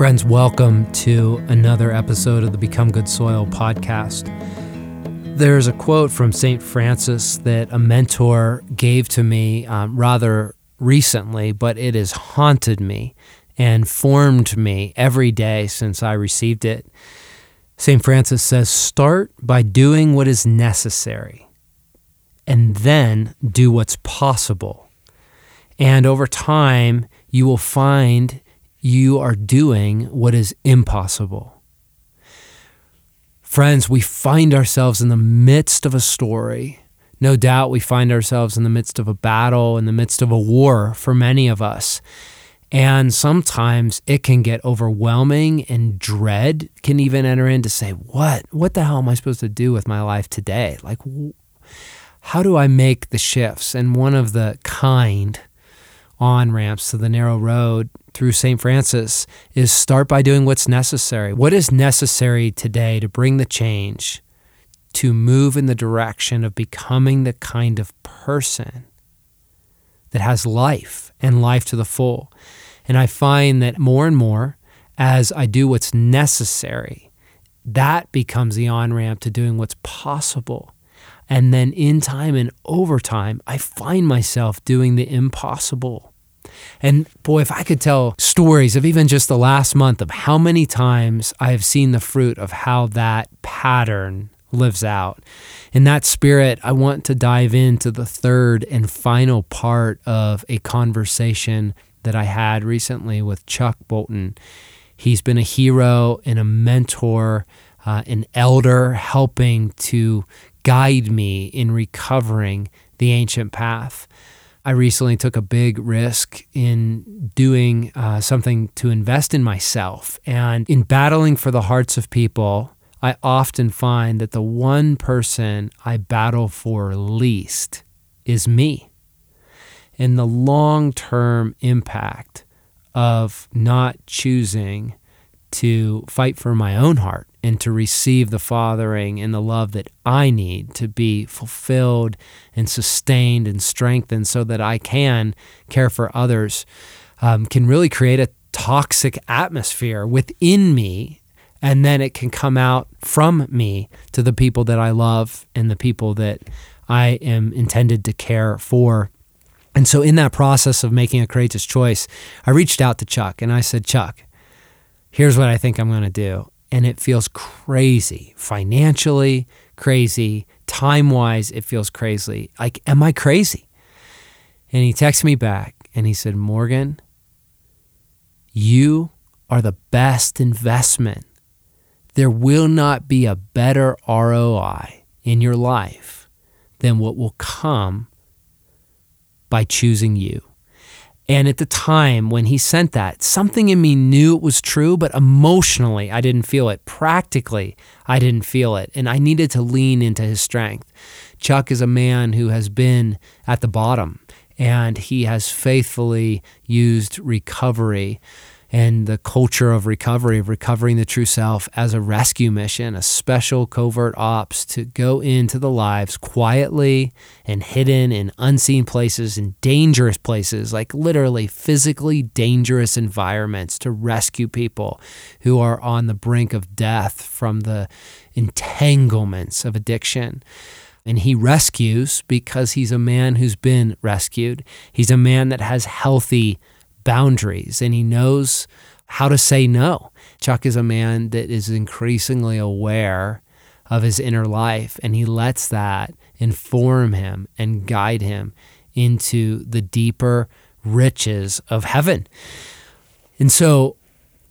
Friends, welcome to another episode of the Become Good Soil podcast. There's a quote from St. Francis that a mentor gave to me um, rather recently, but it has haunted me and formed me every day since I received it. St. Francis says, Start by doing what is necessary, and then do what's possible. And over time, you will find you are doing what is impossible. Friends, we find ourselves in the midst of a story. No doubt we find ourselves in the midst of a battle, in the midst of a war for many of us. And sometimes it can get overwhelming and dread can even enter in to say, what? What the hell am I supposed to do with my life today? Like, how do I make the shifts? And one of the kind on ramps to the narrow road through St. Francis is start by doing what's necessary. What is necessary today to bring the change, to move in the direction of becoming the kind of person that has life and life to the full? And I find that more and more, as I do what's necessary, that becomes the on ramp to doing what's possible. And then in time and over time, I find myself doing the impossible and boy, if I could tell stories of even just the last month of how many times I have seen the fruit of how that pattern lives out. In that spirit, I want to dive into the third and final part of a conversation that I had recently with Chuck Bolton. He's been a hero and a mentor, uh, an elder, helping to guide me in recovering the ancient path. I recently took a big risk in doing uh, something to invest in myself. And in battling for the hearts of people, I often find that the one person I battle for least is me. And the long term impact of not choosing to fight for my own heart and to receive the fathering and the love that I need to be fulfilled and sustained and strengthened so that I can care for others um, can really create a toxic atmosphere within me. And then it can come out from me to the people that I love and the people that I am intended to care for. And so, in that process of making a courageous choice, I reached out to Chuck and I said, Chuck, here's what I think I'm going to do. And it feels crazy, financially crazy, time wise, it feels crazy. Like, am I crazy? And he texted me back and he said, Morgan, you are the best investment. There will not be a better ROI in your life than what will come by choosing you. And at the time when he sent that, something in me knew it was true, but emotionally, I didn't feel it. Practically, I didn't feel it. And I needed to lean into his strength. Chuck is a man who has been at the bottom and he has faithfully used recovery and the culture of recovery, of recovering the true self as a rescue mission, a special covert ops to go into the lives quietly and hidden in unseen places and dangerous places, like literally physically dangerous environments to rescue people who are on the brink of death from the entanglements of addiction. And he rescues because he's a man who's been rescued. He's a man that has healthy boundaries and he knows how to say no. Chuck is a man that is increasingly aware of his inner life and he lets that inform him and guide him into the deeper riches of heaven. And so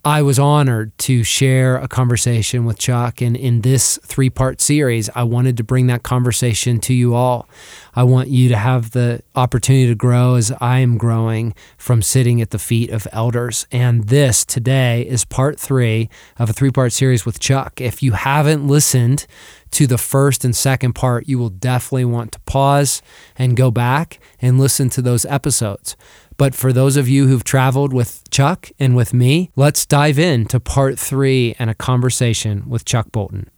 I was honored to share a conversation with Chuck. And in this three part series, I wanted to bring that conversation to you all. I want you to have the opportunity to grow as I am growing from sitting at the feet of elders. And this today is part three of a three part series with Chuck. If you haven't listened to the first and second part, you will definitely want to pause and go back and listen to those episodes. But for those of you who've traveled with Chuck and with me, let's dive into part three and a conversation with Chuck Bolton.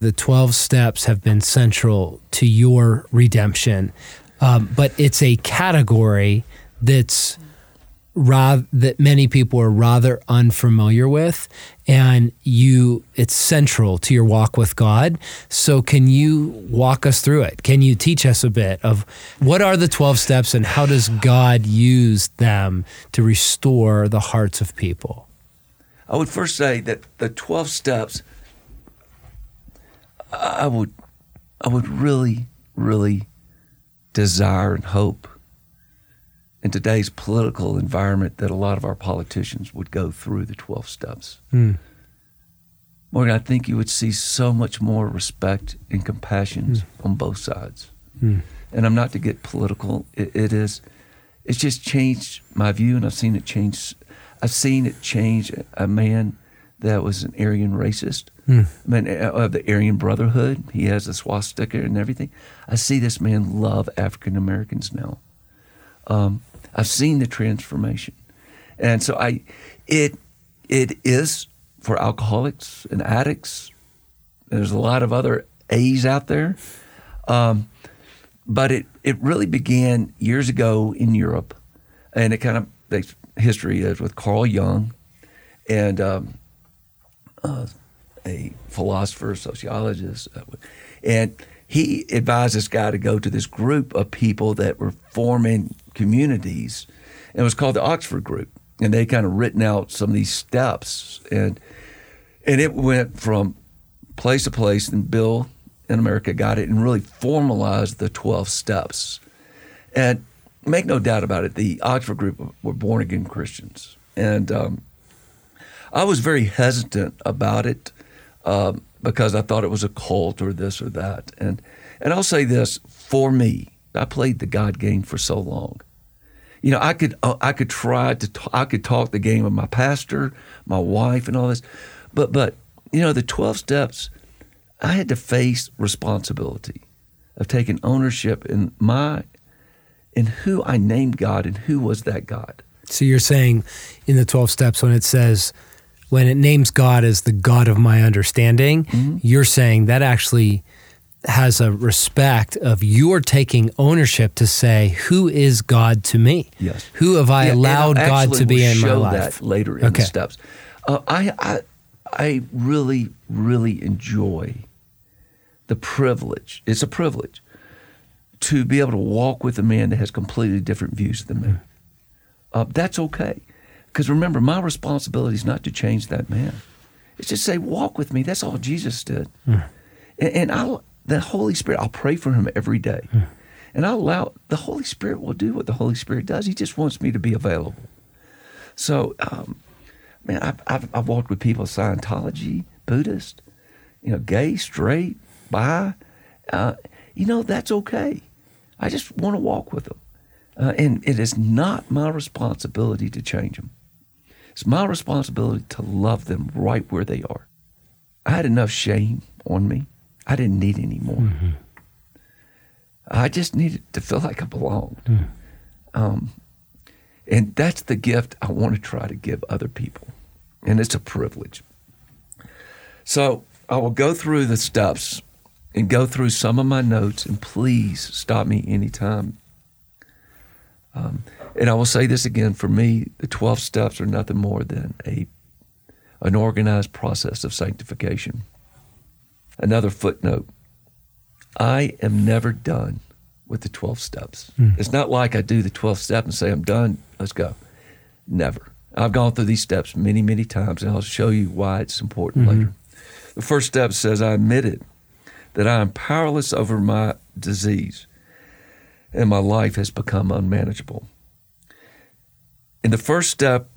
The 12 steps have been central to your redemption, um, but it's a category that's rather that many people are rather unfamiliar with and you it's central to your walk with God. So can you walk us through it? Can you teach us a bit of what are the 12 steps and how does God use them to restore the hearts of people? I would first say that the 12 steps I would I would really really desire and hope in today's political environment that a lot of our politicians would go through the 12 steps. Mm. Morgan, I think you would see so much more respect and compassion mm. on both sides. Mm. And I'm not to get political. It, it is, it's just changed my view, and I've seen it change. I've seen it change a man that was an Aryan racist, mm. man uh, of the Aryan Brotherhood. He has a swastika and everything. I see this man love African Americans now. Um, I've seen the transformation, and so I, it, it is for alcoholics and addicts. There's a lot of other A's out there, um, but it it really began years ago in Europe, and it kind of the history is with Carl Jung, and um, uh, a philosopher, sociologist, uh, and he advised this guy to go to this group of people that were forming communities. And it was called the Oxford Group. And they kind of written out some of these steps. And and it went from place to place. And Bill in America got it and really formalized the 12 steps. And make no doubt about it, the Oxford Group were born again Christians. And um, I was very hesitant about it um, because I thought it was a cult or this or that. And and I'll say this for me, I played the God game for so long. You know, I could uh, I could try to t- I could talk the game of my pastor, my wife, and all this, but but you know the twelve steps, I had to face responsibility of taking ownership in my in who I named God and who was that God. So you're saying in the twelve steps when it says when it names God as the God of my understanding, mm-hmm. you're saying that actually has a respect of you're taking ownership to say, who is God to me? Yes. Who have I yeah, allowed God to be in my life? Later in okay. the steps. Uh, I, I, I really, really enjoy the privilege. It's a privilege to be able to walk with a man that has completely different views than me. Uh, that's okay. Because remember, my responsibility is not to change that man. It's just say, walk with me. That's all Jesus did. Mm. And, and I, the Holy Spirit, I'll pray for him every day. Hmm. And I'll allow the Holy Spirit will do what the Holy Spirit does. He just wants me to be available. So, um, man, I've, I've, I've, walked with people Scientology, Buddhist, you know, gay, straight, bi. Uh, you know, that's okay. I just want to walk with them. Uh, and it is not my responsibility to change them. It's my responsibility to love them right where they are. I had enough shame on me I didn't need any more. Mm-hmm. I just needed to feel like I belonged. Mm. Um, and that's the gift I want to try to give other people. And it's a privilege. So I will go through the steps and go through some of my notes, and please stop me anytime. Um, and I will say this again for me, the 12 steps are nothing more than a, an organized process of sanctification. Another footnote I am never done with the 12 steps. Mm. It's not like I do the 12 step and say, I'm done, let's go. Never. I've gone through these steps many, many times, and I'll show you why it's important mm-hmm. later. The first step says, I admitted that I am powerless over my disease and my life has become unmanageable. In the first step,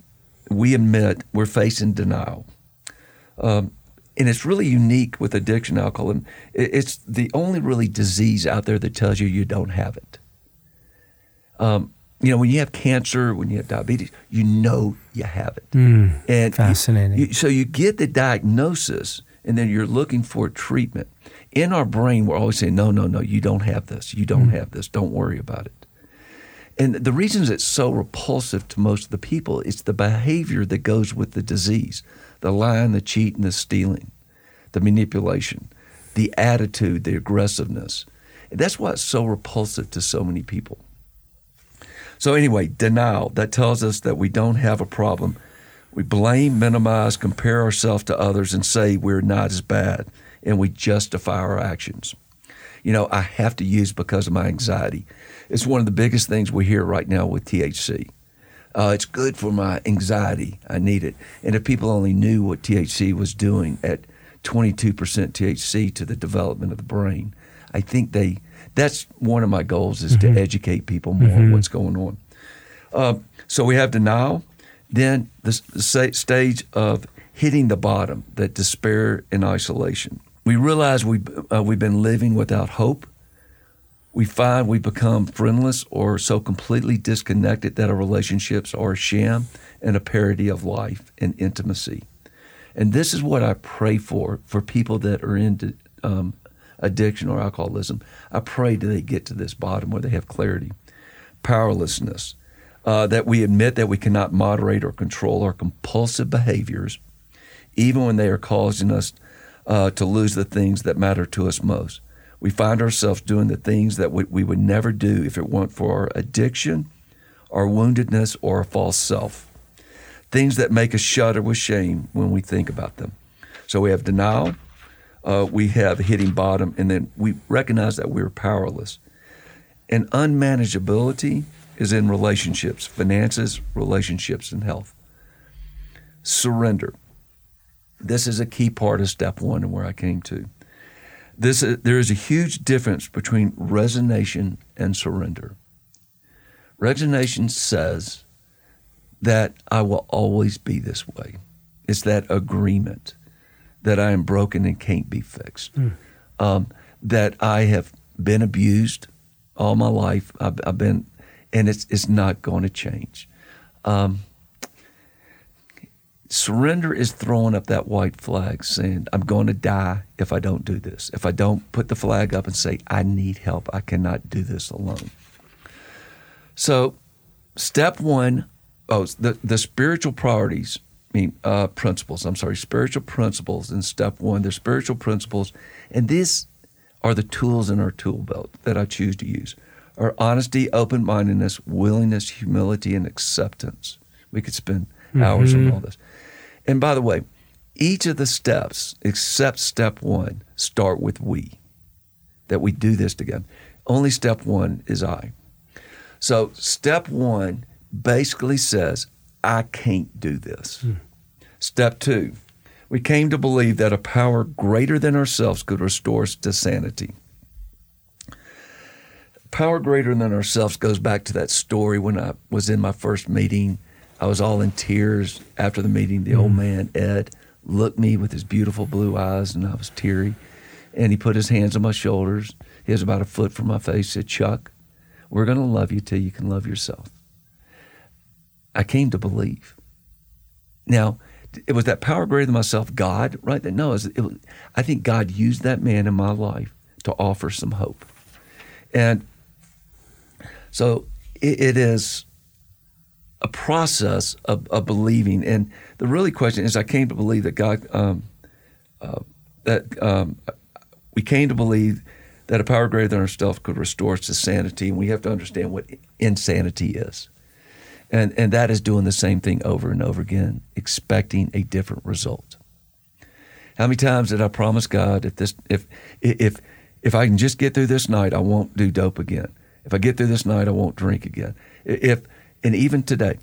we admit we're facing denial. Um, and it's really unique with addiction alcohol. And it's the only really disease out there that tells you you don't have it. Um, you know, when you have cancer, when you have diabetes, you know you have it. Mm, and fascinating. You, you, so you get the diagnosis, and then you're looking for treatment. In our brain, we're always saying, "No, no, no, you don't have this. You don't mm. have this. Don't worry about it." And the reasons it's so repulsive to most of the people is the behavior that goes with the disease the lying, the cheating, the stealing, the manipulation, the attitude, the aggressiveness. That's why it's so repulsive to so many people. So, anyway, denial that tells us that we don't have a problem. We blame, minimize, compare ourselves to others, and say we're not as bad, and we justify our actions. You know, I have to use because of my anxiety. It's one of the biggest things we hear right now with THC. Uh, it's good for my anxiety. I need it. And if people only knew what THC was doing at 22% THC to the development of the brain, I think they. That's one of my goals is Mm-hmm. to educate people more on what's going on. Uh, so we have denial, then the, the stage of hitting the bottom, that despair and isolation. We realize we uh, we've been living without hope. We find we become friendless or so completely disconnected that our relationships are a sham and a parody of life and intimacy. And this is what I pray for for people that are into um, addiction or alcoholism. I pray that they get to this bottom where they have clarity, powerlessness, uh, that we admit that we cannot moderate or control our compulsive behaviors, even when they are causing us uh, to lose the things that matter to us most. We find ourselves doing the things that we, we would never do if it weren't for our addiction, our woundedness, or our false self. Things that make us shudder with shame when we think about them. So we have denial, uh, we have hitting bottom, and then we recognize that we're powerless. And unmanageability is in relationships, finances, relationships, and health. Surrender. This is a key part of step one and where I came to. This, uh, there is a huge difference between resignation and surrender. Resignation says that I will always be this way. It's that agreement that I am broken and can't be fixed. Um, that I have been abused all my life. I've, I've been, and it's it's not going to change. Um, surrender is throwing up that white flag, saying, "I'm going to die if I don't do this. If I don't put the flag up and say I need help, I cannot do this alone." So, step one, oh, the the spiritual priorities. I mean, uh, principles. I'm sorry, spiritual principles in step one. They're spiritual principles, and these are the tools in our tool belt that I choose to use. Are honesty, open mindedness, willingness, humility, and acceptance. We could spend hours on all mm-hmm. this. And by the way, each of the steps, except step one, start with we. That we do this together. Only step one is I. So step one basically says, I can't do this. Hmm. Step two, we came to believe that a power greater than ourselves could restore us to sanity. Power greater than ourselves goes back to that story when I was in my first meeting. I was all in tears after the meeting. The old hmm. man, Ed, looked me with his beautiful blue eyes, and I was teary. And he put his hands on my shoulders. He was about a foot from my face. Said, "Chuck, we're going to love you till you can love yourself." I came to believe. Now, it was that power greater than myself, God, right? That no, it was, it was, I think God used that man in my life to offer some hope, and so it, it is a process of, of believing. And the really question is, I came to believe that God, um, uh, that um, we came to believe that a power greater than ourselves could restore us to sanity, and we have to understand what insanity is. And, and that is doing the same thing over and over again, expecting a different result. How many times did I promise God if this if if if I can just get through this night, I won't do dope again. If I get through this night, I won't drink again. If and even today,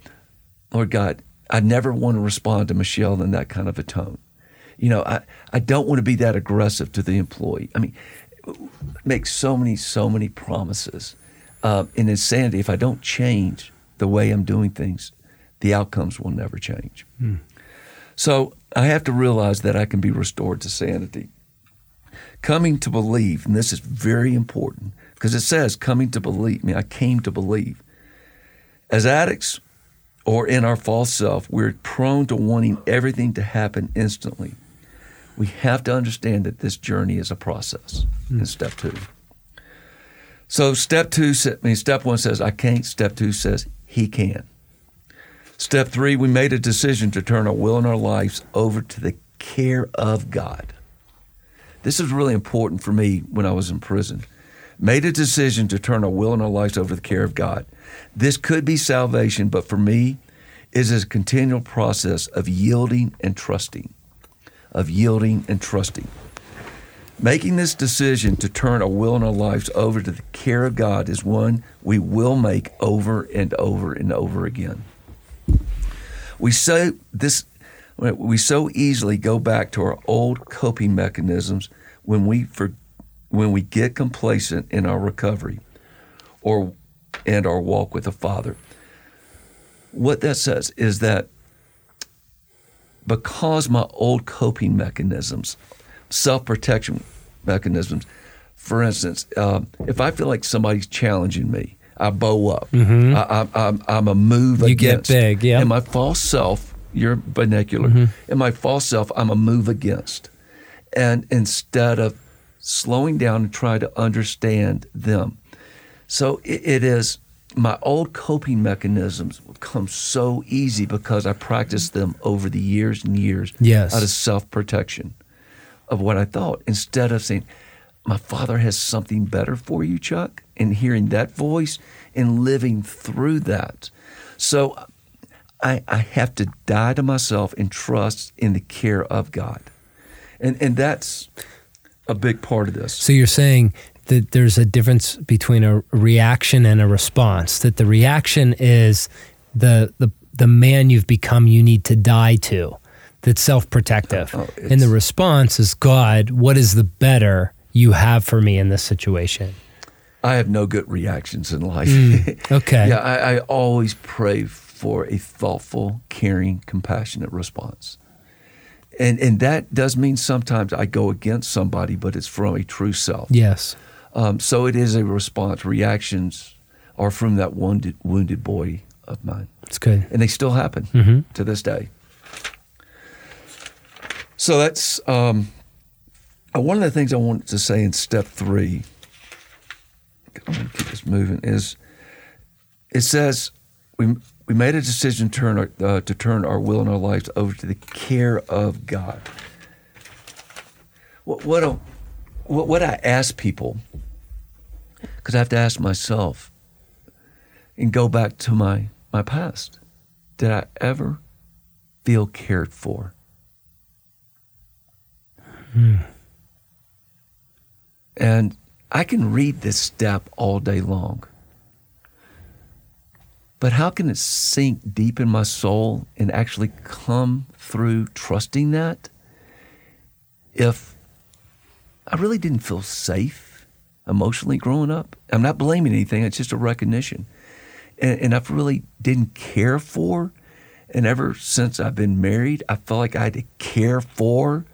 Lord God, I never want to respond to Michelle in that kind of a tone. You know, I, I don't want to be that aggressive to the employee. I mean, make so many, so many promises. Uh, in insanity, if I don't change the way I'm doing things, the outcomes will never change. So I have to realize that I can be restored to sanity. Coming to believe, and this is very important because it says coming to believe. I mean, I came to believe. As addicts or in our false self, we're prone to wanting everything to happen instantly. We have to understand that this journey is a process in hmm. step two. So step two, I mean, step one says, I can't. Step two says, he can. Step three, we made a decision to turn our will and our lives over to the care of God. This is really important for me when I was in prison made a decision to turn our will and our lives over to the care of God. This could be salvation, but for me, it is a continual process of yielding and trusting. Of yielding and trusting. Making this decision to turn our will and our lives over to the care of God is one we will make over and over and over again. We so this we so easily go back to our old coping mechanisms when we for, when we get complacent in our recovery or and our walk with the Father. What that says is that because my old coping mechanisms, self protection mechanisms, for instance, uh, if I feel like somebody's challenging me, I bow up. Mm-hmm. I, am a move you against. You get big, yeah. And my false self, your vernacular, mm-hmm. and my false self, I'm a move against. And instead of slowing down and try to understand them. So it, it is my old coping mechanisms come so easy because I practiced them over the years and years yes. out of self protection of what I thought instead of saying, My father has something better for you, Chuck, and hearing that voice and living through that. So I, I have to die to myself and trust in the care of God. And, and that's a big part of this. So you're saying that there's a difference between a reaction and a response. That the reaction is the the the man you've become you need to die to. That's self-protective. Oh, and the response is God, what is the better you have for me in this situation? I have no good reactions in life. Mm, okay. yeah, I, I always pray for a thoughtful, caring, compassionate response and and that does mean sometimes I go against somebody, but it's from a true self. Yes. Um, so it is a response. Reactions are from that wounded wounded boy of mine. It's good, and they still happen mm-hmm. to this day. So that's um, uh, one of the things I wanted to say in step three. I'm going to keep this moving. Is it says we we made a decision to turn, our, uh, to turn our will and our lives over to the care of God. What, what, a, what, what I ask people, because I have to ask myself and go back to my, my past. Did I ever feel cared for? Hmm. And I can read this step all day long. But how can it sink deep in my soul and actually come through trusting that if I really didn't feel safe emotionally growing up? I'm not blaming anything, it's just a recognition. And, and I've really didn't care for. And ever since I've been married, I felt like I had to care for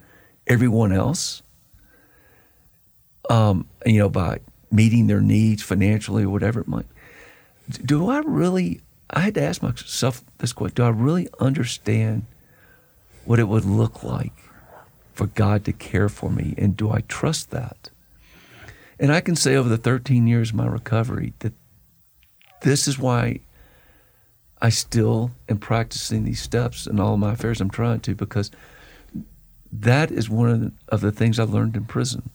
everyone else. Um, you know, by meeting their needs financially or whatever it might do I really, I had to ask myself this question do I really understand what it would look like for God to care for me? And do I trust that? And I can say over the 13 years of my recovery that this is why I still am practicing these steps in all my affairs. I'm trying to because that is one of the, of the things I learned in prison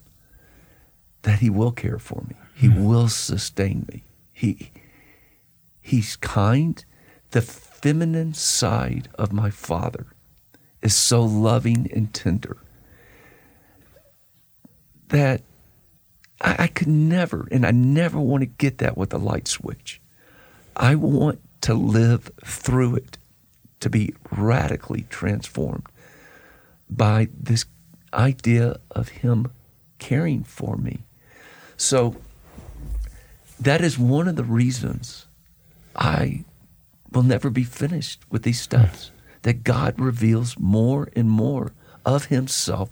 that He will care for me, He mm-hmm. will sustain me. He, He's kind. The feminine side of my father is so loving and tender that I, I could never, and I never want to get that with a light switch. I want to live through it, to be radically transformed by this idea of Him caring for me. So that is one of the reasons I will never be finished with these steps. Hmm. That God reveals more and more of Himself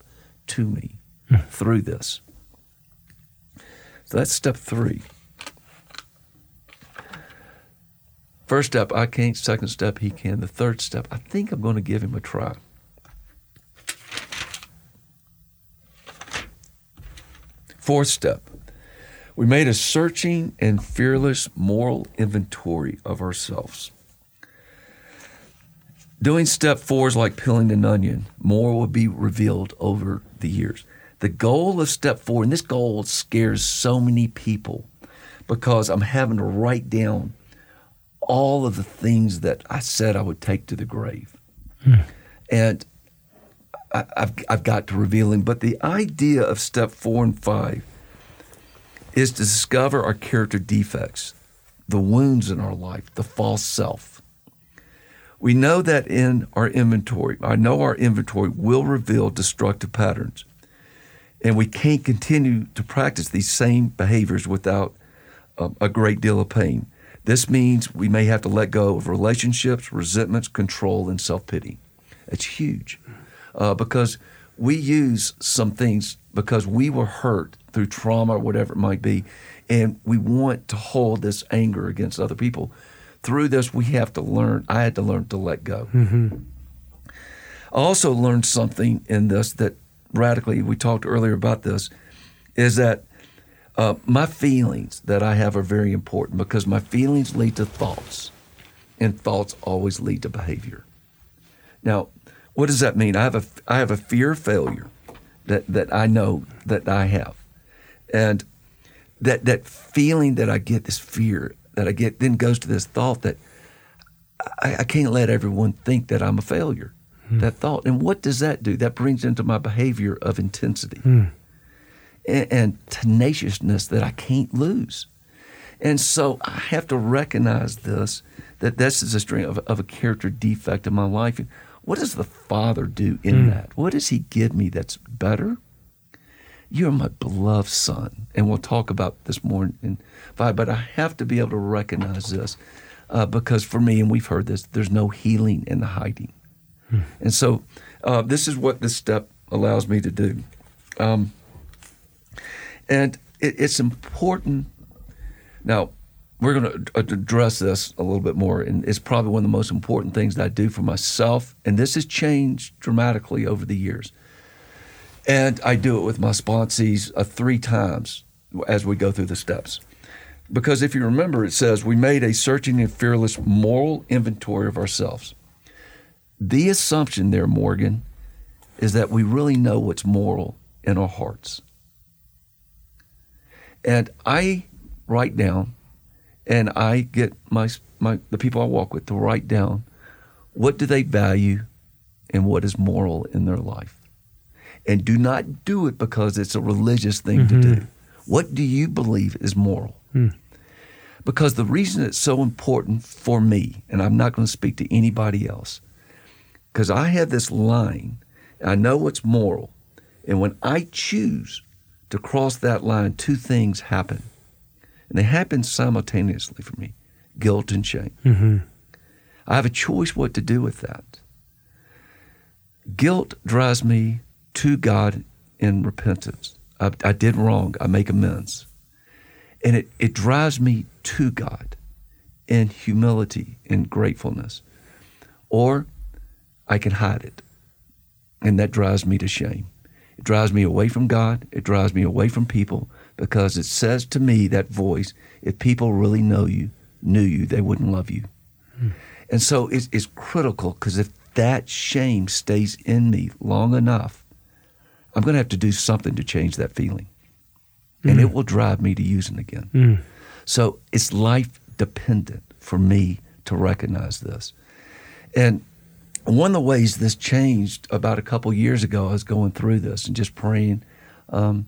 to me hmm. through this. So that's step three. First step, I can't. Second step, he can. The third step, I think I'm going to give him a try. Fourth step, we made a searching and fearless moral inventory of ourselves. Doing step four is like peeling an onion. More will be revealed over the years. The goal of step four, and this goal scares so many people because I'm having to write down all of the things that I said I would take to the grave. Hmm. And I, have I've got to reveal him. But the idea of step four and five is to discover our character defects, the wounds in our life, the false self. We know that in our inventory, I know our inventory will reveal destructive patterns. And we can't continue to practice these same behaviors without um, a great deal of pain. This means we may have to let go of relationships, resentments, control, and self pity. It's huge uh, because we use some things because we were hurt through trauma or whatever it might be, and we want to hold this anger against other people. Through this, we have to learn. I had to learn to let go. Mm-hmm. I also learned something in this that radically, we talked earlier about this, is that uh, my feelings that I have are very important because my feelings lead to thoughts, and thoughts always lead to behavior. Now, what does that mean? I have a I have a fear of failure that that I know that I have, and that that feeling that I get, this fear that I get, then goes to this thought that I, I can't let everyone think that I'm a failure. Hmm. That thought, and what does that do? That brings into my behavior of intensity hmm. and, and tenaciousness that I can't lose. And so I have to recognize this that this is a string of, of a character defect in my life. What does the Father do in mm. that? What does He give me that's better? You're my beloved Son. And we'll talk about this more in five, but I have to be able to recognize this uh, because for me, and we've heard this, there's no healing in the hiding. Mm. And so uh, this is what this step allows me to do. Um, and it, it's important. Now, we're going to address this a little bit more, and it's probably one of the most important things that I do for myself. And this has changed dramatically over the years. And I do it with my sponsees uh, three times as we go through the steps. Because if you remember, it says we made a searching and fearless moral inventory of ourselves. The assumption there, Morgan, is that we really know what's moral in our hearts. And I write down and I get my my the people I walk with to write down what do they value and what is moral in their life. And do not do it because it's a religious thing mm-hmm. to do. What do you believe is moral? Mm. Because the reason it's so important for me, and I'm not going to speak to anybody else, because I have this line, I know what's moral, and when I choose to cross that line, two things happen. And they happen simultaneously for me guilt and shame. Mm-hmm. I have a choice what to do with that. Guilt drives me to God in repentance. I, I did wrong, I make amends. And it, it drives me to God in humility and gratefulness. Or I can hide it. And that drives me to shame. It drives me away from God. It drives me away from people because it says to me, that voice, if people really know you, knew you, they wouldn't love you. Hmm. And so it's, it's critical because if that shame stays in me long enough, I'm going to have to do something to change that feeling. Mm. And it hmm. will drive me to using again. Mm. So it's life dependent for me to recognize this. And one of the ways this changed about a couple years ago, I was going through this and just praying. Um,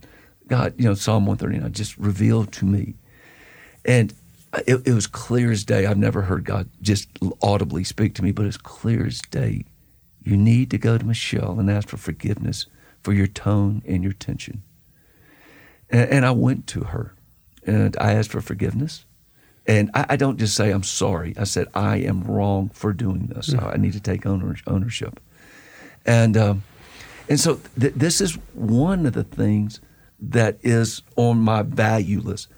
God, you know, Psalm 139 just revealed to me. And it, it, was clear as day. I've never heard God just audibly speak to me, but it's clear as day. You need to go to Michelle and ask for forgiveness for your tone and your tension. And, and I went to her and I asked for forgiveness. And I, I, don't just say, I'm sorry. I said, I am wrong for doing this. Mm-hmm. I need to take ownership. And, um, and so th- this is one of the things that is on my value list.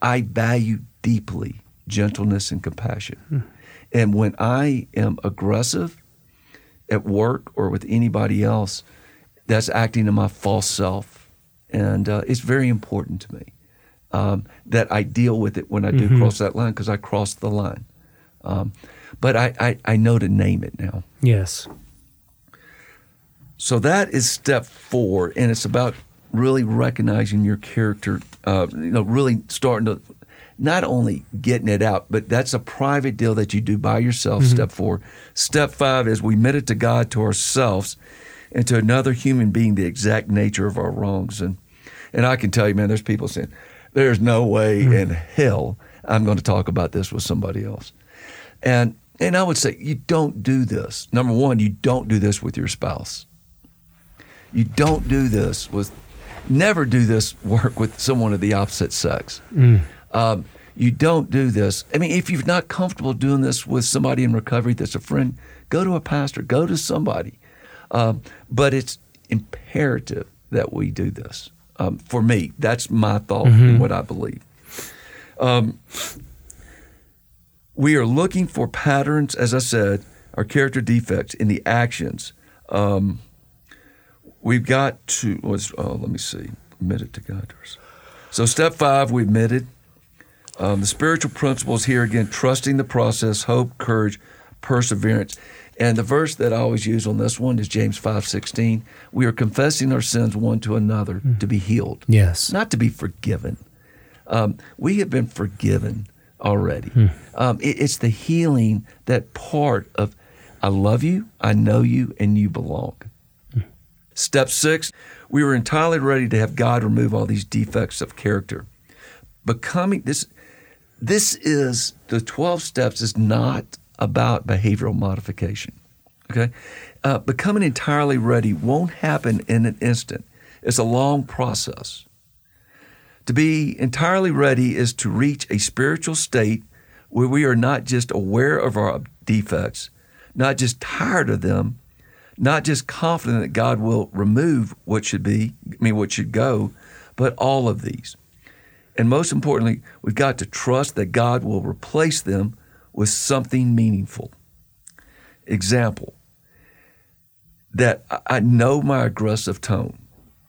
I value deeply gentleness and compassion. Hmm. And when I am aggressive at work or with anybody else, that's acting in my false self. And uh, it's very important to me um, that I deal with it when I do mm-hmm. cross that line because I crossed the line. Um, but I, I, I know to name it now. Yes. So that is step four, and it's about really recognizing your character, uh, you know, really starting to not only getting it out, but that's a private deal that you do by yourself. Step four. Step five is we admit it to God, to ourselves, and to another human being the exact nature of our wrongs. And and I can tell you, man, there's people saying, "There's no way in hell I'm going to talk about this with somebody else." And and I would say you don't do this. Number one, you don't do this with your spouse. You don't do this with, never do this work with someone of the opposite sex. Um, you don't do this. I mean, if you're not comfortable doing this with somebody in recovery that's a friend, go to a pastor, go to somebody. Um, but it's imperative that we do this. Um, for me, that's my thought and what I believe. Um, we are looking for patterns, as I said, our character defects in the actions. Um, we've got to was uh, let me see, admitted to God. So step five, we admitted. Um, the spiritual principles here again: trusting the process, hope, courage, perseverance. And the verse that I always use on this one is James five sixteen. We are confessing our sins one to another to be healed, Yes. not to be forgiven. Um, we have been forgiven already. Um, it- it's the healing that part of I love you, I know you, and you belong. Step six, we were entirely ready to have God remove all these defects of character. Becoming this, this is the 12 steps is not about behavioral modification. Okay? Uh, becoming entirely ready won't happen in an instant, it's a long process. To be entirely ready is to reach a spiritual state where we are not just aware of our defects, not just tired of them, not just confident that God will remove what should be, I mean, what should go, but all of these. And most importantly, we've got to trust that God will replace them with something meaningful. Example, that I- know my aggressive tone,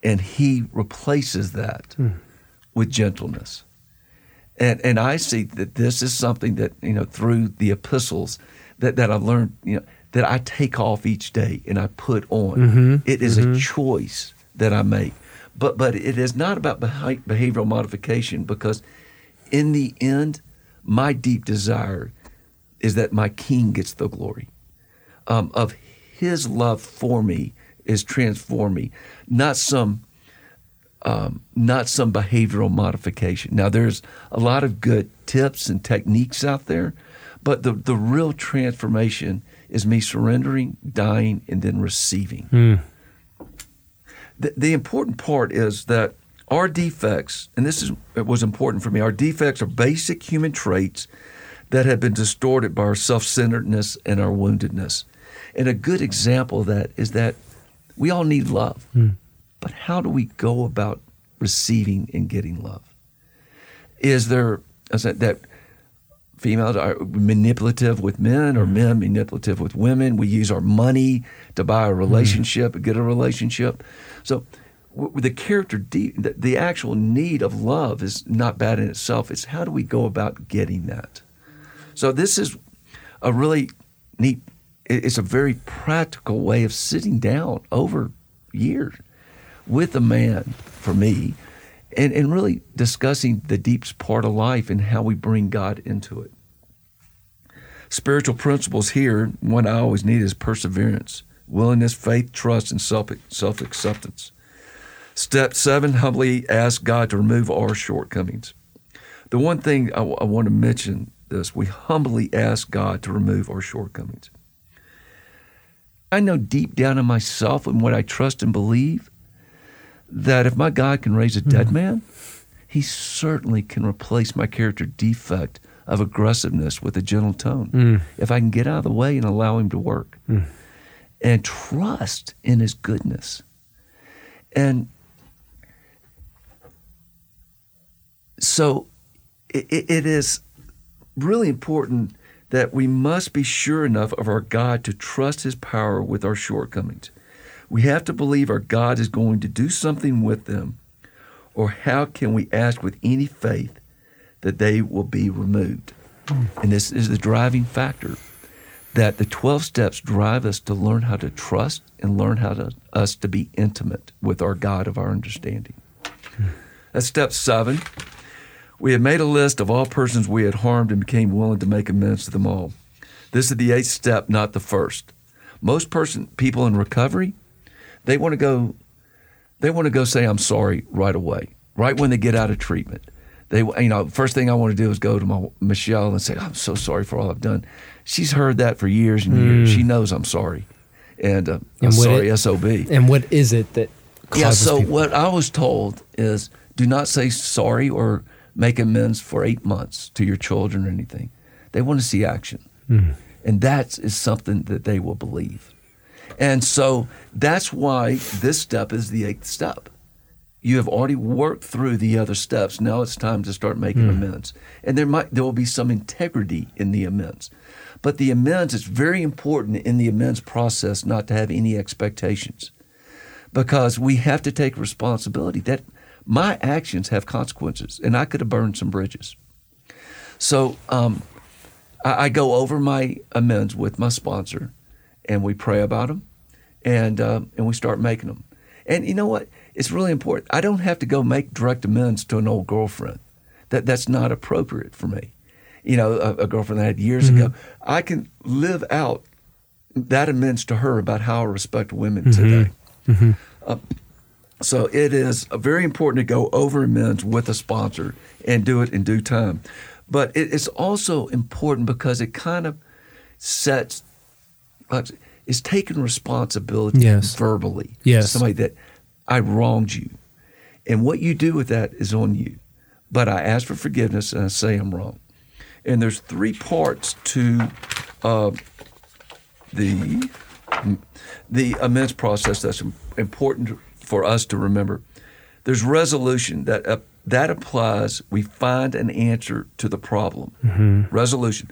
and He replaces that hmm. with gentleness. And and I see that this is something that you know through the epistles that that I've learned you know that I take off each day and I put on. Mm-hmm. It is a mm-hmm. choice that I make, but but it is not about behavioral modification because in the end, my deep desire is that my King gets the glory um, of His love for me is transform me, not some um, not some behavioral modification. Now, there's a lot of good tips and techniques out there, but the, the real transformation is me surrendering, dying, and then receiving. The, the important part is that our defects, and this is it was important for me, our defects are basic human traits that have been distorted by our self centeredness and our woundedness. And a good example of that is that we all need love. Hmm. But how do we go about receiving and getting love? Is there is that, that females are manipulative with men or hmm. men manipulative with women? We use our money to buy a hmm. relationship, get a relationship. So the character, de- the actual need of love is not bad in itself. It's how do we go about getting that? So this is a really neat. It's a very practical way of sitting down over years with a man for me, and and really discussing the deepest part of life and how we bring God into it. Spiritual principles here. One I always need is perseverance, willingness, faith, trust, and self self acceptance. Step seven: humbly ask God to remove our shortcomings. The one thing I, I want to mention this: we humbly ask God to remove our shortcomings. I know deep down in myself and what I trust and believe that if my God can raise a hmm. dead man, he certainly can replace my character defect of aggressiveness with a gentle tone. Hmm. If I can get out of the way and allow him to work hmm. and trust in his goodness. And so it- it is really important that we must be sure enough of our God to trust his power with our shortcomings. We have to believe our God is going to do something with them, or how can we ask with any faith that they will be removed? And this is the driving factor. that the 12 steps drive us to learn how to trust and learn how to us to be intimate with our God of our understanding. That's step seven. We had made a list of all persons we had harmed and became willing to make amends to them all. This is the eighth step, not the first. Most person people in recovery, they want to go they want to go say I'm sorry right away, right when they get out of treatment. They, you know, first thing I want to do is go to my Michelle and say, "I'm so sorry for all I've done." She's heard that for years and years. She knows I'm sorry, and, uh, I'm sorry, it- sob. And what is it that causes Yeah. So people? what I was told is, do not say sorry or make amends for eight months to your children or anything. They want to see action, hmm. and that is something that they will believe. And so that's why this step is the eighth step. You have already worked through the other steps. Now it's time to start making hmm. amends. And there might there will be some integrity in the amends. But the amends it's very important in the amends process not to have any expectations. Because we have to take responsibility that my actions have consequences and I could have burned some bridges. So um, I, I go over my amends with my sponsor, and we pray about them, and um, and we start making them. And you know what? It's really important. I don't have to go make direct amends to an old girlfriend. That that's not appropriate for me. You know, a, a girlfriend I had years ago. I can live out that amends to her about how I respect women today. Uh, so it is very important to go over amends with a sponsor and do it in due time. But it's also important because it kind of sets, is taking responsibility Yes. verbally. Yes. Somebody that I wronged you. And what you do with that is on you. But I ask for forgiveness and I say I'm wrong. And there's three parts to uh, the the amends process that's im- important for us to remember. There's resolution that uh, that applies. We find an answer to the problem. Resolution,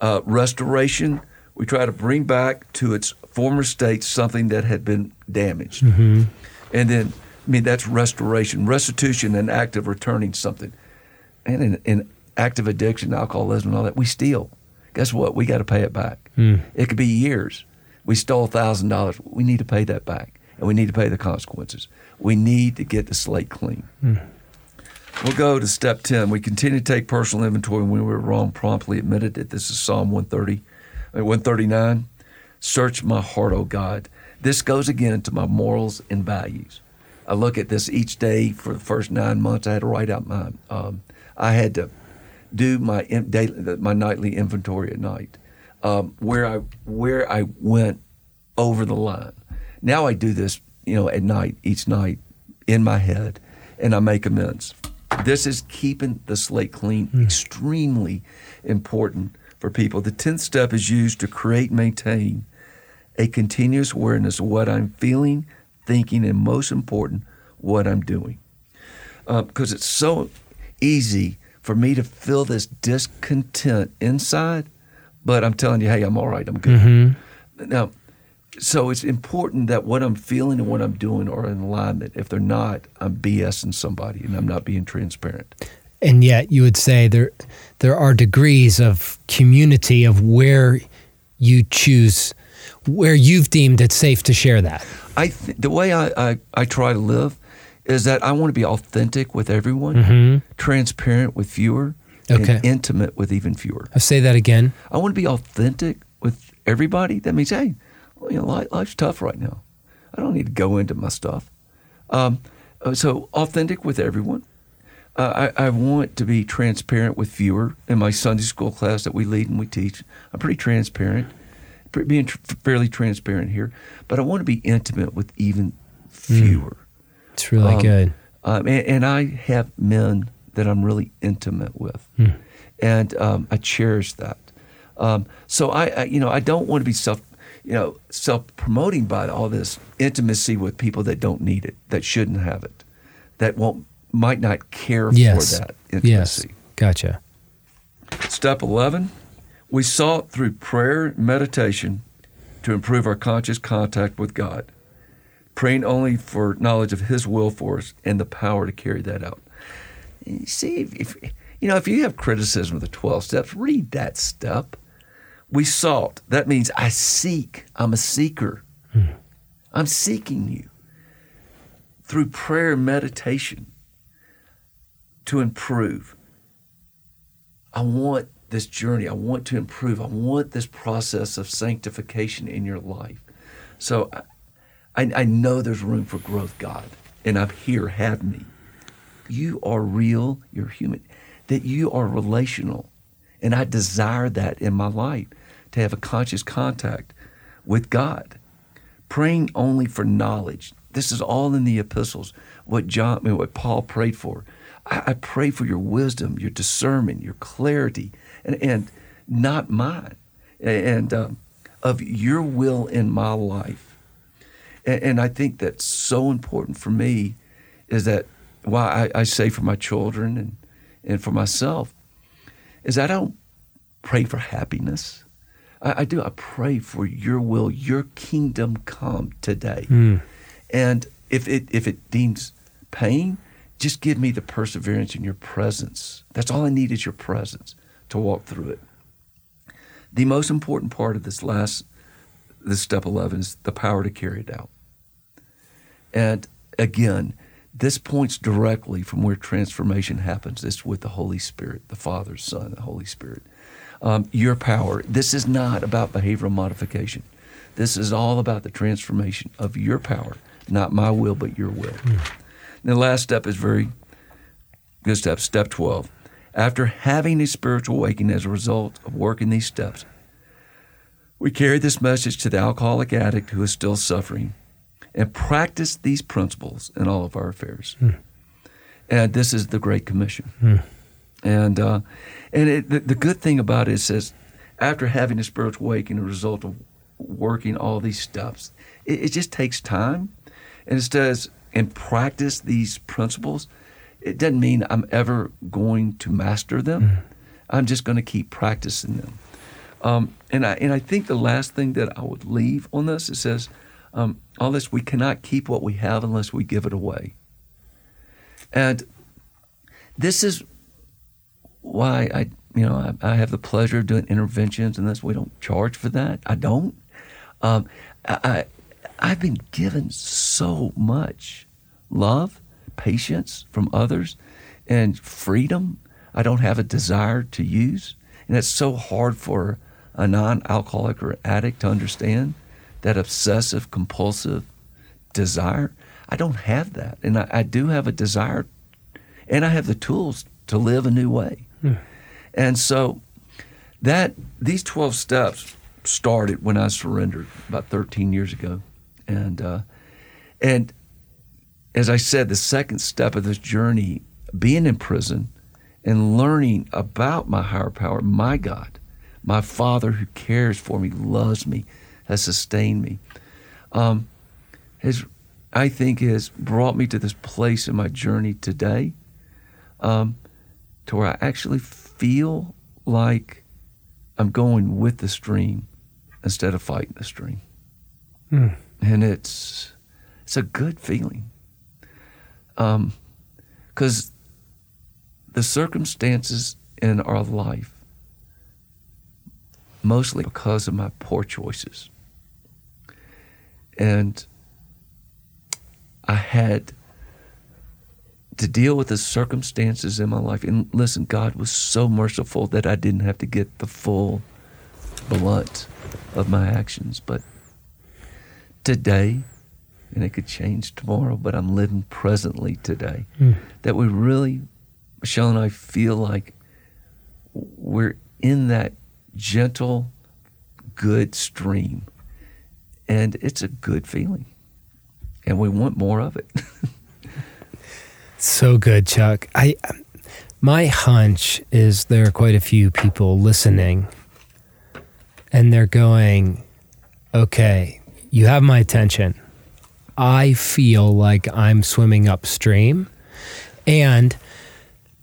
uh, restoration. We try to bring back to its former state something that had been damaged, and then I mean that's restoration. Restitution, an act of returning something, and in, in active addiction, alcoholism, and all that, we steal. Guess what? We got to pay it back. It could be years. We stole thousand dollars. We need to pay that back, and we need to pay the consequences. We need to get the slate clean. We'll go to step ten. We continue to take personal inventory when we were wrong. Promptly admitted it. This is Psalm one thirty, one thirty nine. Search my heart, O God. This goes again to my morals and values. I look at this each day for the first nine months. I had to write out my. Um, I had to do my daily, my nightly inventory at night, um, where I where I went over the line. Now I do this, you know, at night each night in my head, and I make amends. This is keeping the slate clean. Hmm. Extremely important for people. The tenth step is used to create, and maintain a continuous awareness of what I'm feeling, thinking, and most important, what I'm doing. Um, because it's so easy for me to feel this discontent inside, but I'm telling you, hey, I'm all right, I'm good. Mm-hmm. Now, so it's important that what I'm feeling and what I'm doing are in alignment. If they're not, I'm BSing somebody and I'm not being transparent. and yet you would say there there are degrees of community of where you choose where you've deemed it safe to share that. I th- the way I, I, I try to live is that I want to be authentic with everyone, mm-hmm. transparent with fewer, Okay. and intimate with even fewer. I'll say that again. I want to be authentic with everybody. That means, hey, you know, life, life's tough right now. I don't need to go into my stuff. Um, uh, so authentic with everyone. Uh, I, I want to be transparent with fewer. In my Sunday school class that we lead and we teach, I'm pretty transparent, being tr- fairly transparent here. But I want to be intimate with even fewer. It's really Um, good. Um, and, and I have men that I'm really intimate with, and um, I cherish that. Um, so I, I, you know, I don't want to be self, you know, self promoting by all this intimacy with people that don't need it, that shouldn't have it, that won't, might not care Yes. for that intimacy. Yes. Gotcha. Step 11, we sought through prayer and meditation to improve our conscious contact with God, praying only for knowledge of His will for us and the power to carry that out. You see, if, if you know, if you have criticism of the 12 steps, read that step. We sought. That means I seek. I'm a seeker. Hmm. I'm seeking you through prayer and meditation to improve. I want this journey. I want to improve. I want this process of sanctification in your life. So I, I know there's room for growth, God, and I'm here. Have me. You are real. You're human. That you are relational. And I desire that in my life to have a conscious contact with God. Praying only for knowledge. This is all in the epistles. What John, what Paul prayed for. I, I pray for your wisdom, your discernment, your clarity, and, and not mine, and um, of your will in my life. And, and, I think that's so important for me is that why I, I say for my children and, and for myself is I don't pray for happiness. I, I do. I pray for your will, your kingdom come today. Mm. And if it if it deems pain, just give me the perseverance in your presence. That's all I need is your presence to walk through it. The most important part of this last this step 11 is the power to carry it out. And again, this points directly from where transformation happens. It's with the Holy Spirit, the Father, Son, the Holy Spirit. Um, your power. This is not about behavioral modification. This is all about the transformation of your power, not my will, but your will. Mm. the last step is very good step, step 12. After having a spiritual awakening as a result of working these steps, we carry this message to the alcoholic addict who is still suffering and practice these principles in all of our affairs. Mm. And this is the Great Commission. Mm. And uh, and it, the, the, good thing about it says, after having a spiritual awakening, a result of working all these steps, it, it just takes time. And it says, and practice these principles. It doesn't mean I'm ever going to master them. Mm. I'm just going to keep practicing them. Um, and I and I think the last thing that I would leave on this it says um, all this, we cannot keep what we have unless we give it away. And this is why I, you know, I, I have the pleasure of doing interventions, and this we don't charge for that. I don't. Um, I, I've been given so much love, patience from others, and freedom. I don't have a desire to use, and it's so hard for a non-alcoholic or addict to understand that obsessive compulsive desire. I don't have that. And I, I, do have a desire and I have the tools to live a new way. Hmm. And so that these 12 steps started when I surrendered about 13 years ago. And uh, and as I said, the second step of this journey, being in prison and learning about my higher power, my God, my Father who cares for me, loves me, has sustained me, um, has, I think, has brought me to this place in my journey today um, to where I actually feel like I'm going with the stream instead of fighting the stream. Mm. And it's, it's a good feeling. Um Because um, the circumstances in our life, mostly because of my poor choices, and I had to deal with the circumstances in my life. And listen, God was so merciful that I didn't have to get the full blunt of my actions. But today, and it could change tomorrow, but I'm living presently today, mm. that we really, Michelle and I feel like we're in that gentle, good stream and it's a good feeling. And we want more of it. so good, Chuck. I my hunch is there are quite a few people listening and they're going, "Okay, you have my attention. I feel like I'm swimming upstream." And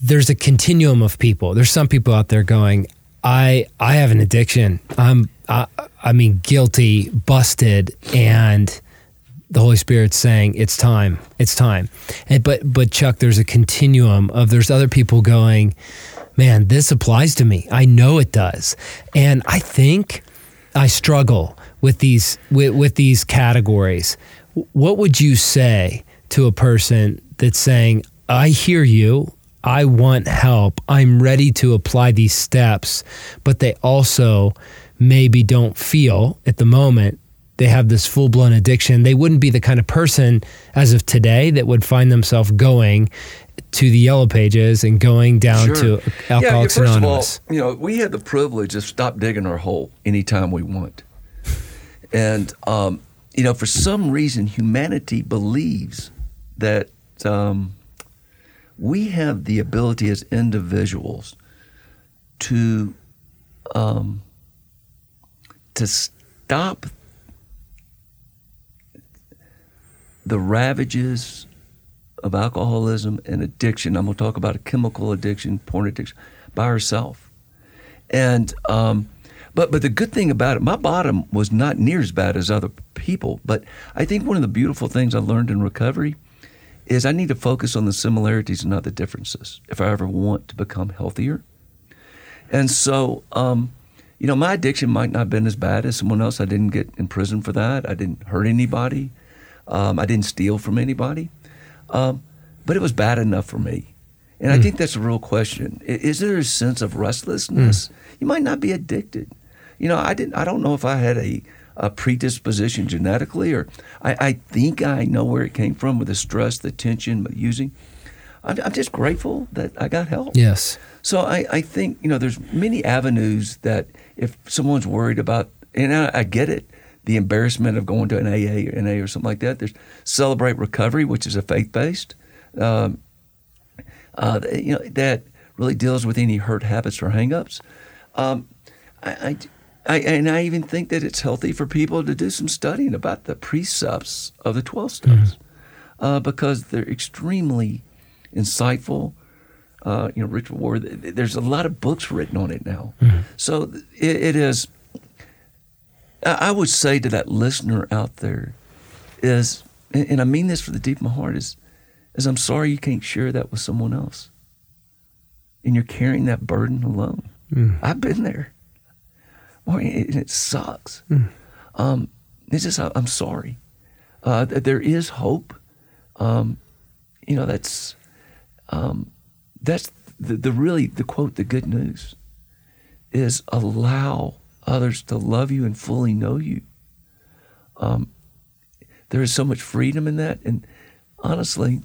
there's a continuum of people. There's some people out there going, I I have an addiction. I'm I, I mean guilty, busted, and the Holy Spirit saying it's time, it's time. And, but but Chuck, there's a continuum of there's other people going, man, this applies to me. I know it does. And I think I struggle with these with, with these categories. What would you say to a person that's saying, I hear you, I want help, I'm ready to apply these steps, but they also maybe don't feel at the moment they have this full blown addiction. They wouldn't be the kind of person as of today that would find themselves going to the yellow pages and going down Sure. to Alcoholics yeah, first Anonymous. of all, you know, we had the privilege of stop digging our hole anytime we want. And, um, you know, for some reason, humanity believes that um, we have the ability as individuals to um, to stop the ravages of alcoholism and addiction. I'm going to talk about a chemical addiction, porn addiction, by herself. And um, but but the good thing about it, my bottom was not near as bad as other people. But I think one of the beautiful things I learned in recovery is I need to focus on the similarities and not the differences if I ever want to become healthier. And so, um, you know, my addiction might not have been as bad as someone else. I didn't get in prison for that. I didn't hurt anybody. Um, I didn't steal from anybody. Um, but it was bad enough for me. And I think that's a real question. Is there a sense of restlessness? You might not be addicted. You know, I didn't. I don't know if I had a, a predisposition genetically, or I, I think I know where it came from with the stress, the tension, the using. I'm, I'm just grateful that I got help. Yes. So I, I think you know there's many avenues that if someone's worried about, and I, I get it, the embarrassment of going to an AA or NA or something like that. There's Celebrate Recovery, which is a faith based, um, uh, you know that really deals with any hurt habits or hangups. Um, I, I, I, and I even think that it's healthy for people to do some studying about the precepts of the 12 steps uh, because they're extremely insightful. Uh, you know, Richard Rohr, there's a lot of books written on it now. So it, it is, I would say to that listener out there is, and I mean this for the deep of my heart, is, is I'm sorry you can't share that with someone else. And you're carrying that burden alone. I've been there. Boy, and it sucks. Um, it's just, I- I'm sorry. Uh, th- there is hope. Um, you know, that's um, that's the, the really the quote. The good news is allow others to love you and fully know you. Um, there is so much freedom in that, and honestly,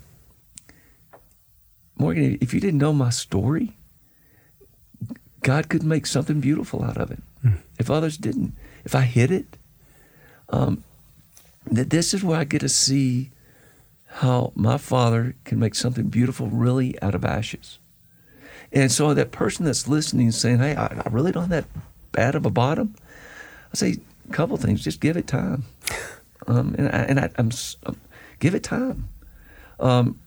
Morgan, if you didn't know my story, God could make something beautiful out of it. If others didn't, if I hid it, um, th- this is where I get to see how my Father can make something beautiful really out of ashes. And so that person that's listening is saying, "Hey, I, I really don't have that bad of a bottom." I say a couple things. Just give it time, um, and I, and I, I'm, s- um, give it time. Um,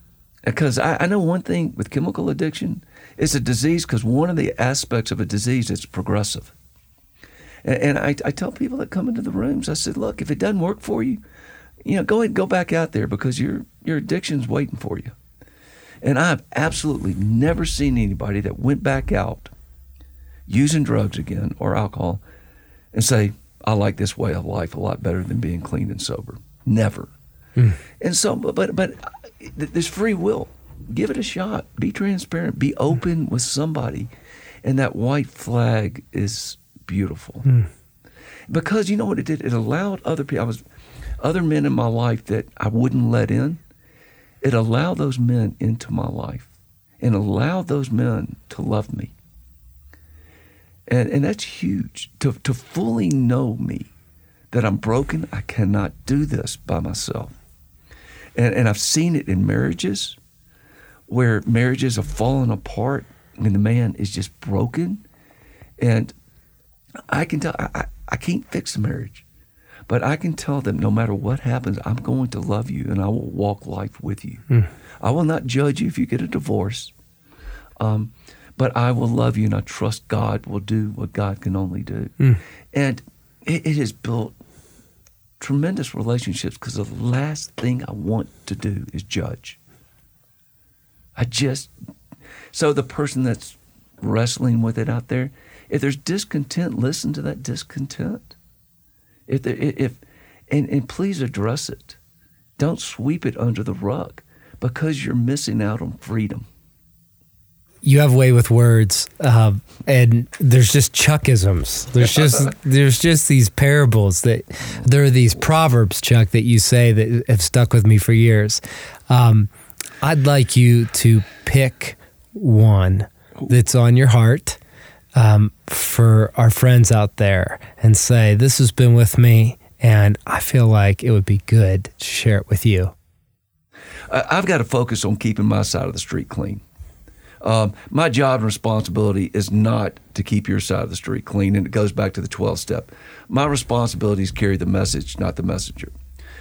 because I, I know one thing with chemical addiction, it's a disease because one of the aspects of a disease is progressive. And, and I, I tell people that come into the rooms, I said, look, if it doesn't work for you, you know, go ahead go back out there because your your addiction's waiting for you. And I've absolutely never seen anybody that went back out using drugs again or alcohol and say, I like this way of life a lot better than being clean and sober. Never. Hmm. And so, but but, there's free will. Give it a shot. Be transparent. Be hmm. open with somebody, and that white flag is beautiful. Hmm. Because you know what it did? It allowed other people. I was other men in my life that I wouldn't let in. It allowed those men into my life, and allowed those men to love me. And and that's huge to to fully know me that I'm broken. I cannot do this by myself. And, and I've seen it in marriages where marriages have fallen apart and the man is just broken. And I can tell, I, I, I can't fix a marriage, but I can tell them no matter what happens, I'm going to love you and I will walk life with you. I will not judge you if you get a divorce, um, but I will love you and I trust God will do what God can only do. Hmm. And it, it has built tremendous relationships because the last thing I want to do is judge. I just so the person that's wrestling with it out there. If there's discontent, listen to that discontent. If there, if and, and please address it. Don't sweep it under the rug because you're missing out on freedom. You have way with words, uh, and there's just Chuckisms. There's just there's just these parables that there are these proverbs, Chuck, that you say that have stuck with me for years. Um, I'd like you to pick one that's on your heart um, for our friends out there and say, This has been with me, and I feel like it would be good to share it with you. I've got to focus on keeping my side of the street clean. Um, my job and responsibility is not to keep your side of the street clean, and it goes back to the 12 step. My responsibility is carry the message, not the messenger.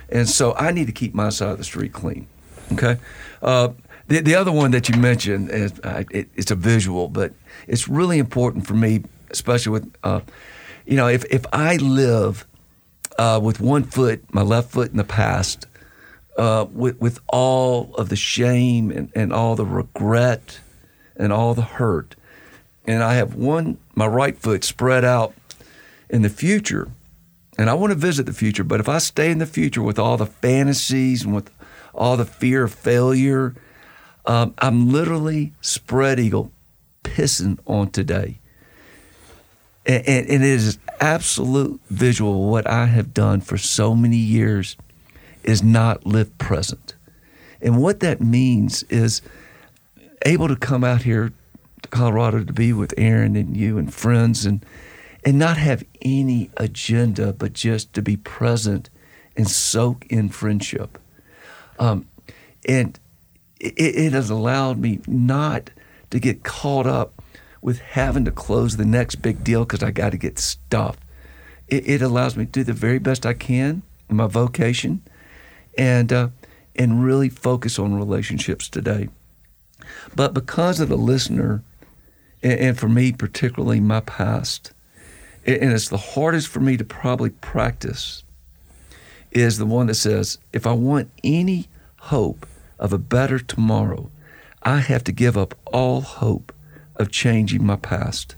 And so I need to keep my side of the street clean. Okay? Uh, the, the other one that you mentioned, is, uh, it, it's a visual, but it's really important for me, especially with, uh, you know, if, if I live uh, with one foot, my left foot in the past, uh, with, with all of the shame and, and all the regret and all the hurt, and I have one, my right foot spread out in the future, and I want to visit the future, but if I stay in the future with all the fantasies and with all the fear of failure, um, I'm literally spread eagle pissing on today. And, and, and, it is absolute visual. What I have done for so many years is not live present. And what that means is able to come out here to Colorado to be with Aaron and you and friends and and not have any agenda, but just to be present and soak in friendship. Um, and it, it has allowed me not to get caught up with having to close the next big deal because I got to get stuff. It, it, allows me to do the very best I can in my vocation, and uh, and really focus on relationships today. But because of the listener, and, for me particularly my past, and it's the hardest for me to probably practice, is the one that says, if I want any hope of a better tomorrow, I have to give up all hope of changing my past.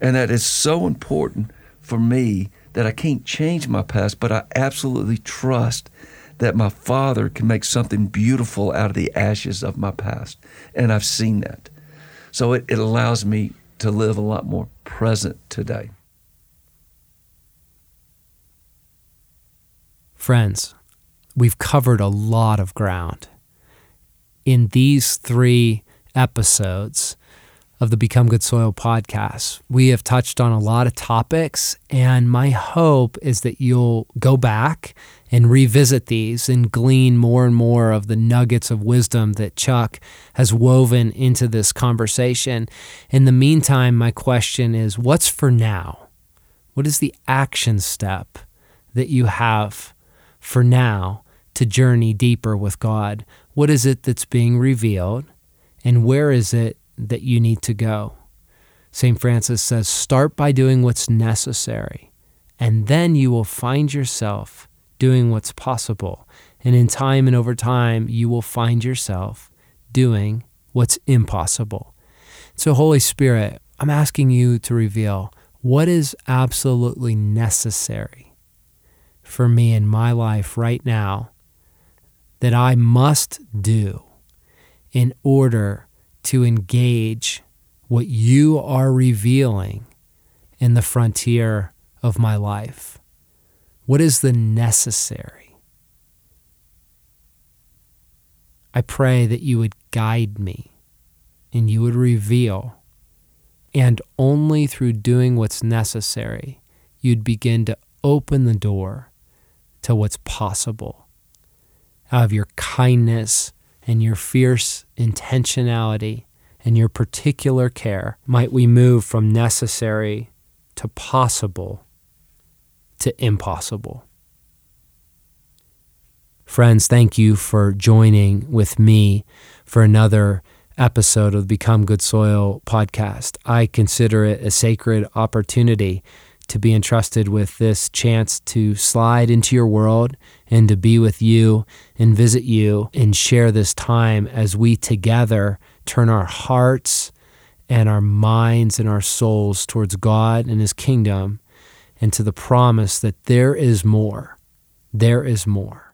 And that is so important for me that I can't change my past, but I absolutely trust that my Father can make something beautiful out of the ashes of my past. And I've seen that. So it, it allows me to live a lot more present today. Friends, we've covered a lot of ground in these three episodes of the Become Good Soil podcast. We have touched on a lot of topics, and my hope is that you'll go back and revisit these and glean more and more of the nuggets of wisdom that Chuck has woven into this conversation. In the meantime, my question is what's for now? What is the action step that you have for now to journey deeper with God? What is it that's being revealed? And where is it that you need to go? St. Francis says, start by doing what's necessary, and then you will find yourself doing what's possible. And in time and over time, you will find yourself doing what's impossible. So, Holy Spirit, I'm asking you to reveal what is absolutely necessary for me in my life right now that I must do in order to engage what you are revealing in the frontier of my life? What is the necessary? I pray that you would guide me and you would reveal, and only through doing what's necessary, you'd begin to open the door to what's possible out of your kindness and your fierce intentionality and your particular care, might we move from necessary to possible to impossible. Friends, thank you for joining with me for another episode of the Become Good Soil podcast. I consider it a sacred opportunity to be entrusted with this chance to slide into your world and to be with you and visit you and share this time as we together turn our hearts and our minds and our souls towards God and His kingdom and to the promise that there is more. There is more.